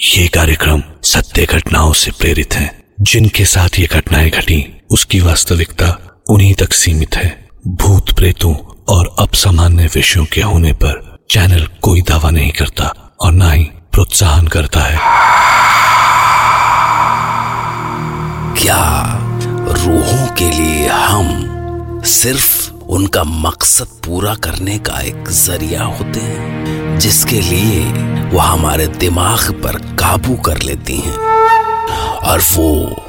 ये कार्यक्रम सत्य घटनाओं से प्रेरित है। जिनके साथ ये घटनाएँ घटी, उसकी वास्तविकता उन्हीं तक सीमित है। भूत प्रेतों और अपसामान्य विषयों के होने पर चैनल कोई दावा नहीं करता और ना ही प्रोत्साहन करता है। क्या रूहों के लिए हम सिर्फ़ उनका मकसद पूरा करने का एक ज़रिया होते हैं? जिसके लिए वो हमारे दिमाग पर काबू कर लेती हैं। और वो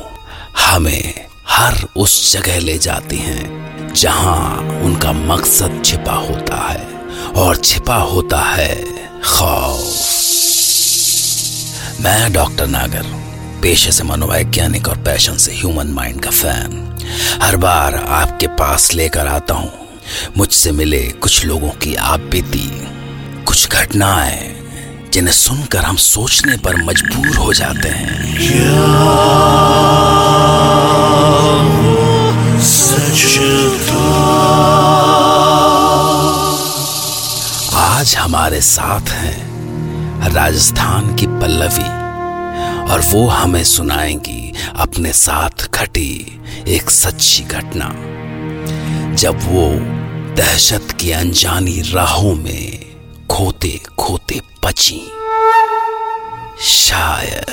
हमें हर उस जगह ले जाती हैं जहाँ उनका मकसद छिपा होता है। और छिपा होता है खौफ। मैं डॉक्टर नागर, पेशे से मनोवैज्ञानिक और पैशन से ह्यूमन माइंड का फ़ैन। हर बार आपके पास लेकर आता हूँ। मुझसे मिले कुछ लोगों की आप बीती कुछ घटनाएँ जिन्हें सुनकर हम सोचने पर मजबूर हो जाते हैं। आज हमारे साथ हैं राजस्थान की पल्लवी, और वो हमें सुनाएँगी अपने साथ घटी एक सच्ची घटना। जब वो दहशत की अनजानी राहों में खोते खोते बची शायद।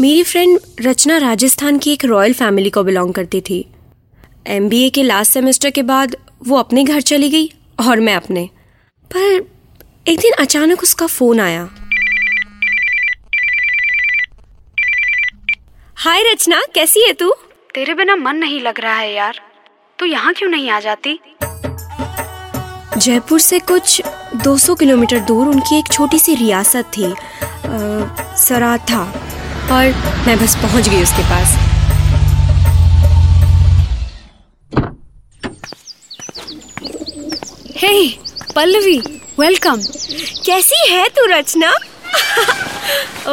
मेरी फ्रेंड रचना राजस्थान की एक रॉयल फैमिली को बिलोंग करती थी। एमबीए के लास्ट सेमेस्टर के बाद वो अपने घर चली गई और मैं अपने। पर एक दिन अचानक उसका फ़ोन आया। हाय रचना कैसी है तू? तेरे बिना मन नहीं लग रहा है यार। तू यहाँ क्यों नहीं आ जाती? जयपुर से कुछ 200 किलोमीटर दूर उनकी एक छोटी सी रियासत थी अ, सराथा। और मैं बस पहुँच गई उसके पास। हे hey, पल्लवी वेलकम कैसी है तू रचना?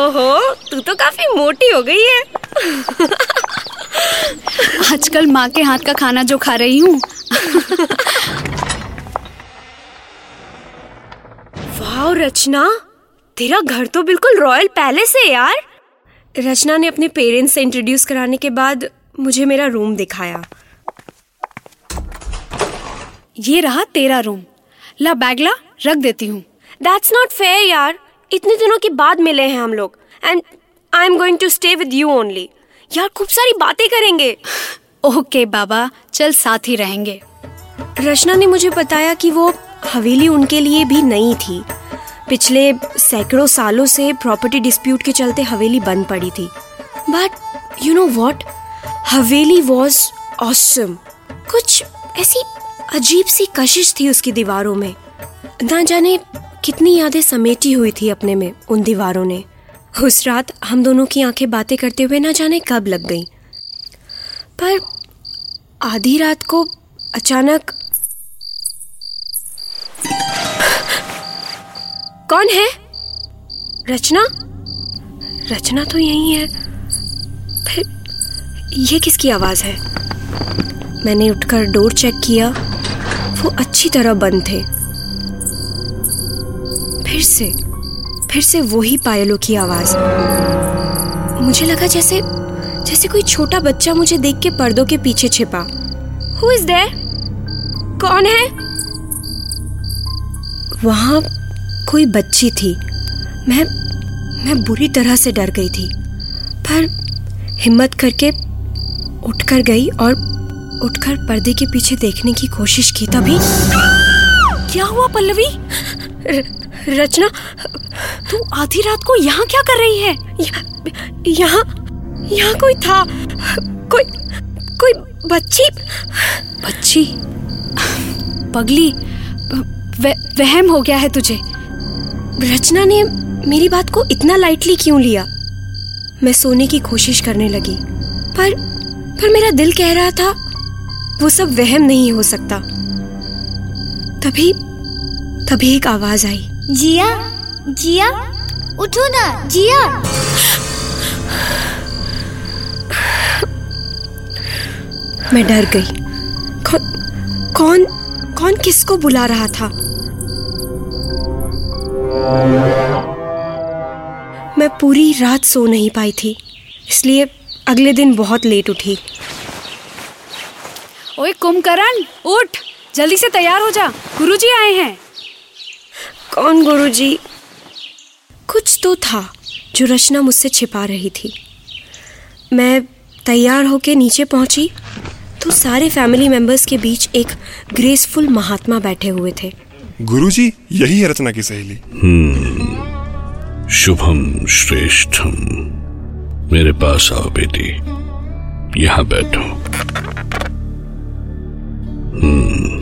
ओहो तू तो काफ़ी मोटी हो गई है। आजकल माँ के हाथ का खाना जो खा रही हूँ। वाह रचना। तेरा घर तो बिल्कुल रॉयल पैलेस है यार। रचना ने अपने पेरेंट्स से इंट्रोड्यूस कराने के बाद मुझे मेरा रूम दिखाया। ये रहा तेरा रूम ला बैगला रख देती हूँ। दैट्स नॉट फेयर यार। इतने दिनों के बाद मिले हैं हम लोग। And I am going to stay with you only यार खूब सारी बातें करेंगे। ओके okay, बाबा चल साथ ही रहेंगे। रचना ने मुझे बताया कि वो हवेली उनके लिए भी नई थी। पिछले सैकड़ों सालों से प्रॉपर्टी डिस्प्यूट के चलते हवेली बंद पड़ी थी। बट यू नो वॉट हवेली वॉज़ ऑसम कुछ ऐसी अजीब सी कशिश थी उसकी दीवारों में। ना जाने कितनी यादें समेटी हुई थी अपने में, उन दीवारों ने। उस रात हम दोनों की आँखें बातें करते हुए ना जाने कब लग गई। पर आधी रात को अचानक कौन है? रचना? रचना तो यही है। फिर ये किसकी आवाज़ है? मैंने उठकर डोर चेक किया। वो अच्छी तरह बंद थे। फिर से फिर से वही पायलों की आवाज़। मुझे लगा जैसे जैसे कोई छोटा बच्चा मुझे देख के पर्दों के पीछे छिपा। हु इज़ देयर कौन है? वहाँ कोई बच्ची थी। मैं मैं बुरी तरह से डर गई थी पर हिम्मत करके उठकर गई और उठकर पर्दे के पीछे देखने की कोशिश की तभी। क्या हुआ पल्लवी? र, रचना तू आधी रात को यहाँ क्या कर रही है? यहाँ यहाँ कोई था कोई कोई बच्ची? बच्ची? पगली व- वहम हो गया है तुझे। रचना ने मेरी बात को इतना लाइटली क्यों लिया? मैं सोने की कोशिश करने लगी पर पर मेरा दिल कह रहा था वो सब वहम नहीं हो सकता। तभी तभी एक आवाज़ आई। जिया जिया उठो ना जिया। मैं डर गई। कौन कौन कौन किसको बुला रहा था? मैं पूरी रात सो नहीं पाई थी इसलिए अगले दिन बहुत लेट उठी। ओए कुंभकर्ण उठ जल्दी से तैयार हो जा गुरुजी आए हैं। कौन गुरुजी? कुछ तो था जो रचना मुझसे छिपा रही थी। मैं तैयार होके नीचे पहुँची तो सारे फैमिली मेंबर्स के बीच एक ग्रेसफुल महात्मा बैठे हुए थे। गुरुजी यही है रचना की सहेली। शुभम श्रेष्ठम। मेरे पास आओ बेटी यहाँ बैठो। हम्म,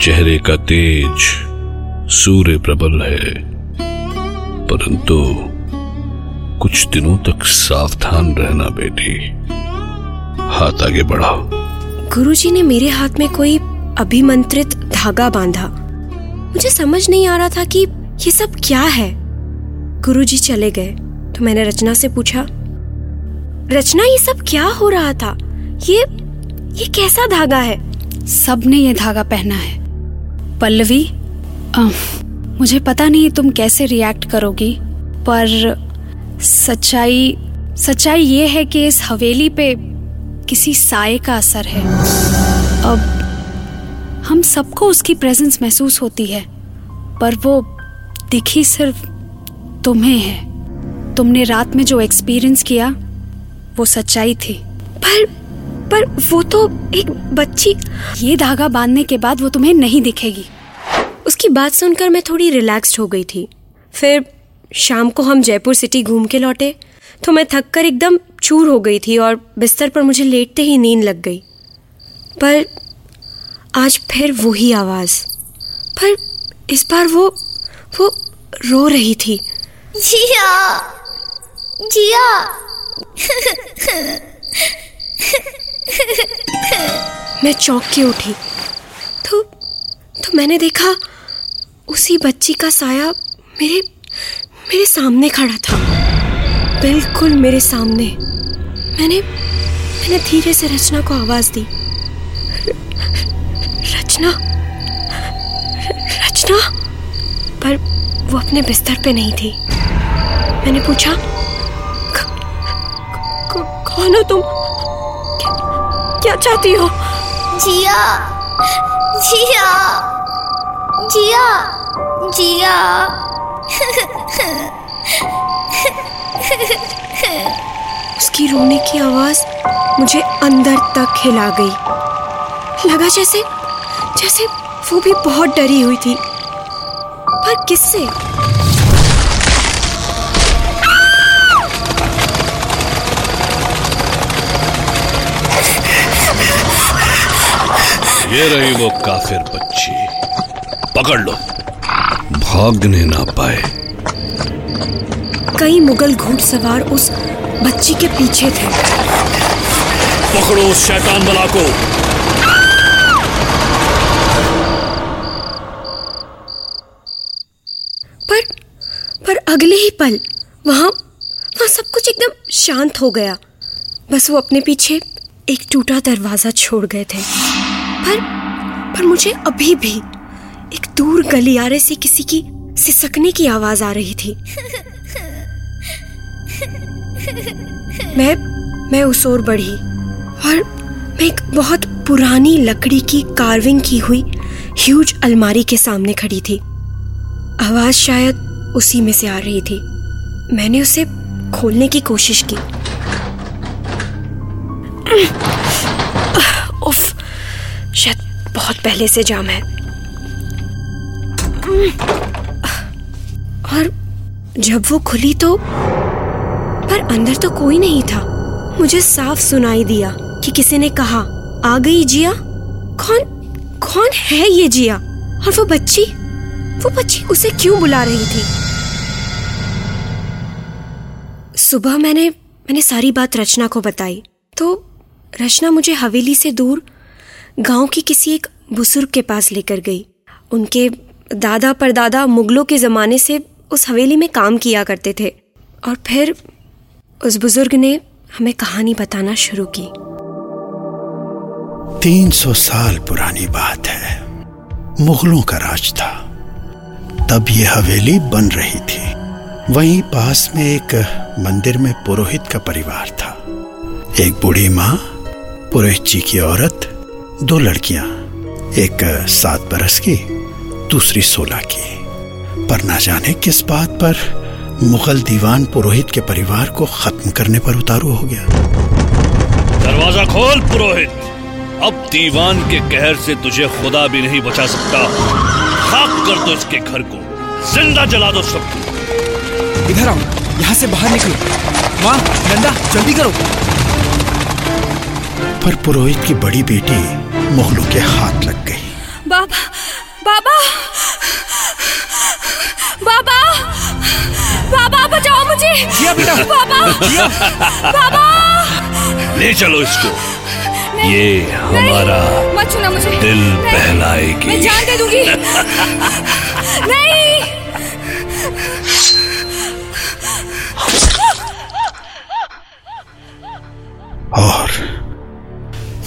चेहरे का तेज सूर्य प्रबल है। परंतु कुछ दिनों तक सावधान रहना बेटी हाथ आगे बढ़ाओ। गुरुजी ने मेरे हाथ में कोई अभिमंत्रित धागा बांधा। मुझे समझ नहीं आ रहा था कि ये सब क्या है। गुरुजी चले गए तो मैंने रचना से पूछा रचना ये सब क्या हो रहा था? ये ये कैसा धागा है? सबने ये धागा पहना है। पल्लवी अम, मुझे पता नहीं तुम कैसे रिएक्ट करोगी पर सच्चाई सच्चाई ये है कि इस हवेली पे किसी साय का असर है। अब हम सबको उसकी प्रेजेंस महसूस होती है, पर वो दिखी सिर्फ़ तुम्हें है। तुमने रात में जो एक्सपीरियंस किया, वो सच्चाई थी। पर पर वो तो एक बच्ची, ये धागा बांधने के बाद वो तुम्हें नहीं दिखेगी। उसकी बात सुनकर मैं थोड़ी रिलैक्स्ड हो गई थी। फिर शाम को हम जयपुर सिटी घूम के लौटे तो मैं थक कर एकदम चूर हो गई थी और बिस्तर पर मुझे लेटते ही नींद लग गई। पर आज फिर वही आवाज़। पर इस बार वो वो रो रही थी। जिया जिया। मैं चौंक के उठी। तो तो मैंने देखा उसी बच्ची का साया मेरे मेरे सामने खड़ा था। बिल्कुल मेरे सामने। मैंने मैंने धीरे से रचना को आवाज़ दी। रचना? रचना? पर वो अपने बिस्तर पे नहीं थी। मैंने पूछा "क- क- कौन हो तुम? क्या, क्या चाहती हो? जिया जिया जिया जिया। उसकी रोने की आवाज़ मुझे अंदर तक हिला गई। लगा जैसे जैसे वो भी बहुत डरी हुई थी। पर किससे? ये रही वो काफिर बच्ची। पकड़ लो। भागने ना पाए। कई मुगल घुड़सवार उस बच्ची के पीछे थे। पकड़ो उस शैतान बला को। पल, वहाँ, वहाँ सब कुछ एकदम शांत हो गया। बस वो अपने पीछे एक टूटा दरवाज़ा छोड़ गए थे। पर पर मुझे अभी भी एक दूर गलियारे से किसी की सिसकने की आवाज़ आ रही थी। मैं मैं उस ओर बढ़ी और मैं एक बहुत पुरानी लकड़ी की कार्विंग की हुई ह्यूज अलमारी के सामने खड़ी थी। आवाज़ शायद उसी में से आ रही थी। मैंने उसे खोलने की कोशिश की। उफ, शायद बहुत पहले से जाम है। और जब वो खुली तो पर अंदर तो कोई नहीं था। मुझे साफ़ सुनाई दिया कि किसी ने कहा, आ गई जिया? कौन कौन है ये जिया? और वो बच्ची? वो बच्ची उसे क्यों बुला रही थी? सुबह मैंने मैंने सारी बात रचना को बताई। तो रचना मुझे हवेली से दूर, गाँव की किसी एक बुज़ुर्ग के पास लेकर गई। उनके दादा परदादा मुगलों के ज़माने से उस हवेली में काम किया करते थे। और फिर उस बुज़ुर्ग ने हमें कहानी बताना शुरू की। तीन सौ साल पुरानी बात है। मुगलों का राज था। तब ये हवेली बन रही थी। वहीं पास में एक मंदिर में पुरोहित का परिवार था। एक बूढ़ी माँ, पुरोहित जी की औरत, दो लड़कियाँ, एक सात बरस की, दूसरी सोलह की। पर ना जाने किस बात पर मुगल दीवान पुरोहित के परिवार को खत्म करने पर उतारू हो गया। दरवाज़ा खोल, पुरोहित। अब दीवान के कहर से तुझे खुदा भी नहीं बचा सकता। खाक कर दो इसके घर को। ज़िंदा जला दो सबको। इधर आओ यहाँ से बाहर निकलो। माँ नंदा जल्दी करो। पर पुरोहित की बड़ी बेटी मुगलों के हाथ लग गई। बाबा बाबा! बाबा! बाबा बचाओ मुझे। जिया बेटा बाबा! जिया। बाबा! ले चलो इसको। ये हमारा मत छूना मुझे। दिल बहलाएगी। मैं जान दे दूँगी। नहीं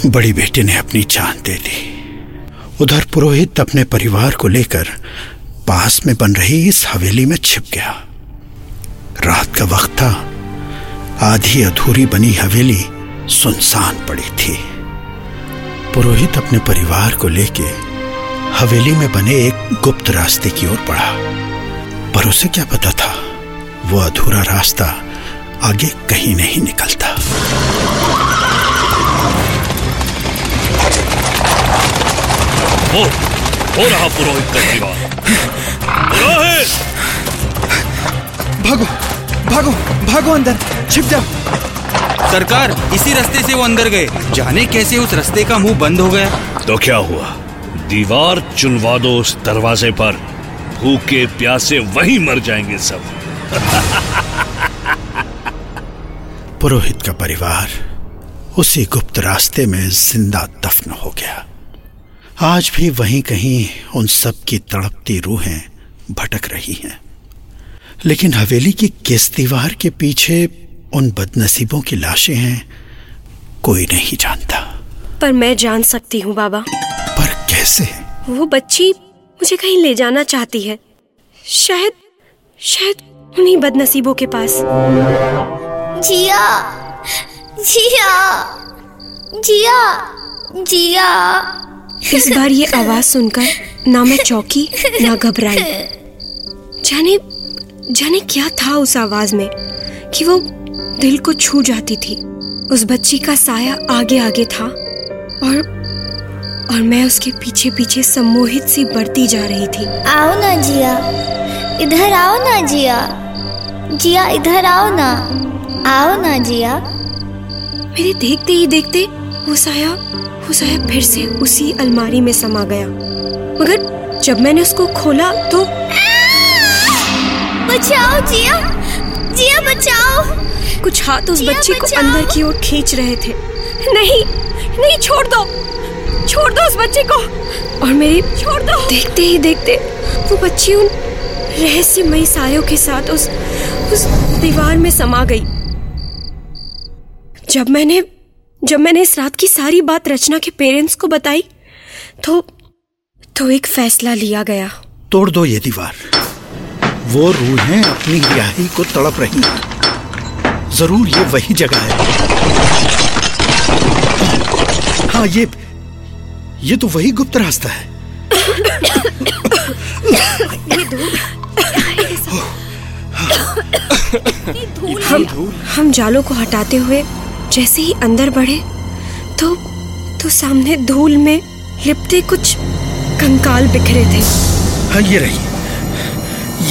बड़ी बेटी ने अपनी जान दे दी उधर पुरोहित अपने परिवार को लेकर पास में बन रही इस हवेली में छिप गया। रात का वक्त था। आधी अधूरी बनी हवेली सुनसान पड़ी थी। पुरोहित अपने परिवार को लेके हवेली में बने एक गुप्त रास्ते की ओर बढ़ा। पर उसे क्या पता था? वो अधूरा रास्ता आगे कहीं नहीं निकलता। हो हो रहा पुरोहित का दीवार पुरोहित भागो भागो भागो अंदर छिप जाओ सरकार इसी रास्ते से वो अंदर गए जाने कैसे उस रास्ते का मुँह बंद हो गया? तो क्या हुआ? दीवार चुनवा दो उस दरवाजे पर। भूखे प्यासे वहीं मर जाएँगे सब। पुरोहित का परिवार उसी गुप्त रास्ते में ज़िंदा दफन हो गया। आज भी वहीं कहीं उन सब की तड़पती रूहें भटक रही हैं। लेकिन हवेली की किस दीवार के पीछे उन बदनसीबों की लाशें हैं कोई नहीं जानता। पर मैं जान सकती हूँ बाबा। पर कैसे? वो बच्ची मुझे कहीं ले जाना चाहती है। शायद शायद उन्हीं बदनसीबों के पास। जिया जिया जिया जिया। इस बार ये आवाज़ सुनकर ना मैं चौकी ना घबराई। जाने जाने क्या था उस आवाज़ में कि वो दिल को छू जाती थी। उस बच्ची का साया आगे आगे था और और मैं उसके पीछे पीछे सम्मोहित सी बढ़ती जा रही थी। आओ ना जिया इधर आओ ना जिया जिया इधर आओ ना आओ ना जिया। मेरे देखते ही देखते वो साया वो साया फिर से उसी अलमारी में समा गया। मगर जब मैंने उसको खोला तो बचाओ जिया। जिया बचाओ। कुछ हाथ उस बच्ची को अंदर की ओर खींच रहे थे। नहीं नहीं छोड़ दो। छोड़ दो उस बच्ची को। और मेरी छोड़ दो। देखते ही देखते वो बच्ची उन रहस्यमयी सायों के साथ उस उस दीवार में समा गई। जब मैंने जब मैंने इस रात की सारी बात रचना के पेरेंट्स को बताई तो तो एक फैसला लिया गया। तोड़ दो ये दीवार। वो रूहें अपनी रिहाई को तड़प रही हैं। ज़रूर ये वही जगह है। हाँ ये ये तो वही गुप्त रास्ता है। हम हम जालों को हटाते हुए जैसे ही अंदर बढ़े तो तो सामने धूल में लिपटे कुछ कंकाल बिखरे थे। हाँ ये रही।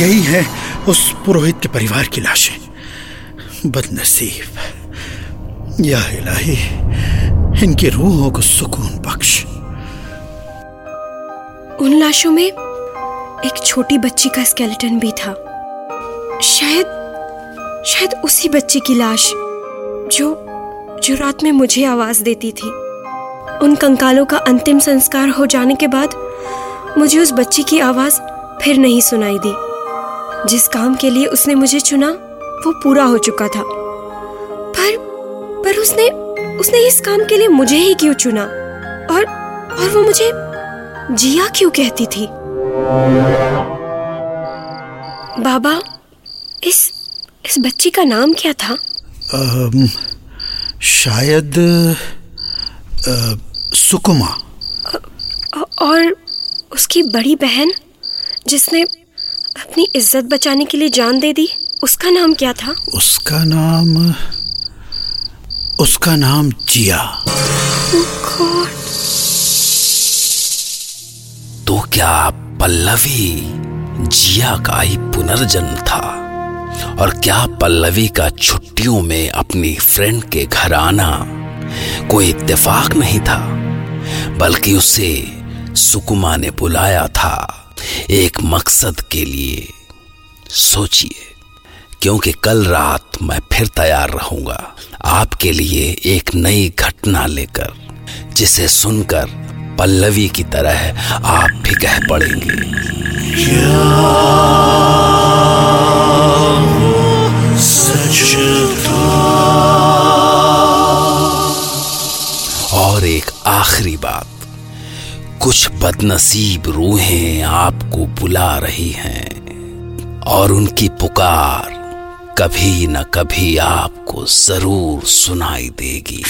यही है उस पुरोहित के परिवार की लाशें। बदनसीब। या इलाही इनकी रूहों को सुकून बख्श। उन लाशों में एक छोटी बच्ची का स्केलेटन भी था। शायद शायद उसी बच्ची की लाश जो जो रात में मुझे आवाज़ देती थी। उन कंकालों का अंतिम संस्कार हो जाने के बाद मुझे उस बच्ची की आवाज़ फिर नहीं सुनाई दी। जिस काम के लिए उसने मुझे चुना वो पूरा हो चुका था। पर पर उसने उसने इस काम के लिए मुझे ही क्यों चुना? और और वो मुझे जिया क्यों कहती थी? बाबा इस इस बच्ची का नाम क्या था? अम, शायद अ, सुकुमा। और उसकी बड़ी बहन जिसने अपनी इज़्ज़त बचाने के लिए जान दे दी उसका नाम क्या था? उसका नाम उसका नाम जिया। गॉड तो क्या पल्लवी जिया का ही पुनर्जन्म था? और क्या पल्लवी का छुट्टियों में अपनी फ्रेंड के घर आना कोई इत्तेफाक नहीं था, बल्कि उसे सुकुमा ने बुलाया था एक मकसद के लिए। सोचिए, क्योंकि कल रात मैं फिर तैयार रहूँगा आपके लिए एक नई घटना लेकर, जिसे सुनकर पल्लवी की तरह आप भी कह पड़ेंगे। आखिरी बात, कुछ बदनसीब रूहें आपको बुला रही हैं और उनकी पुकार कभी न कभी आपको ज़रूर सुनाई देगी।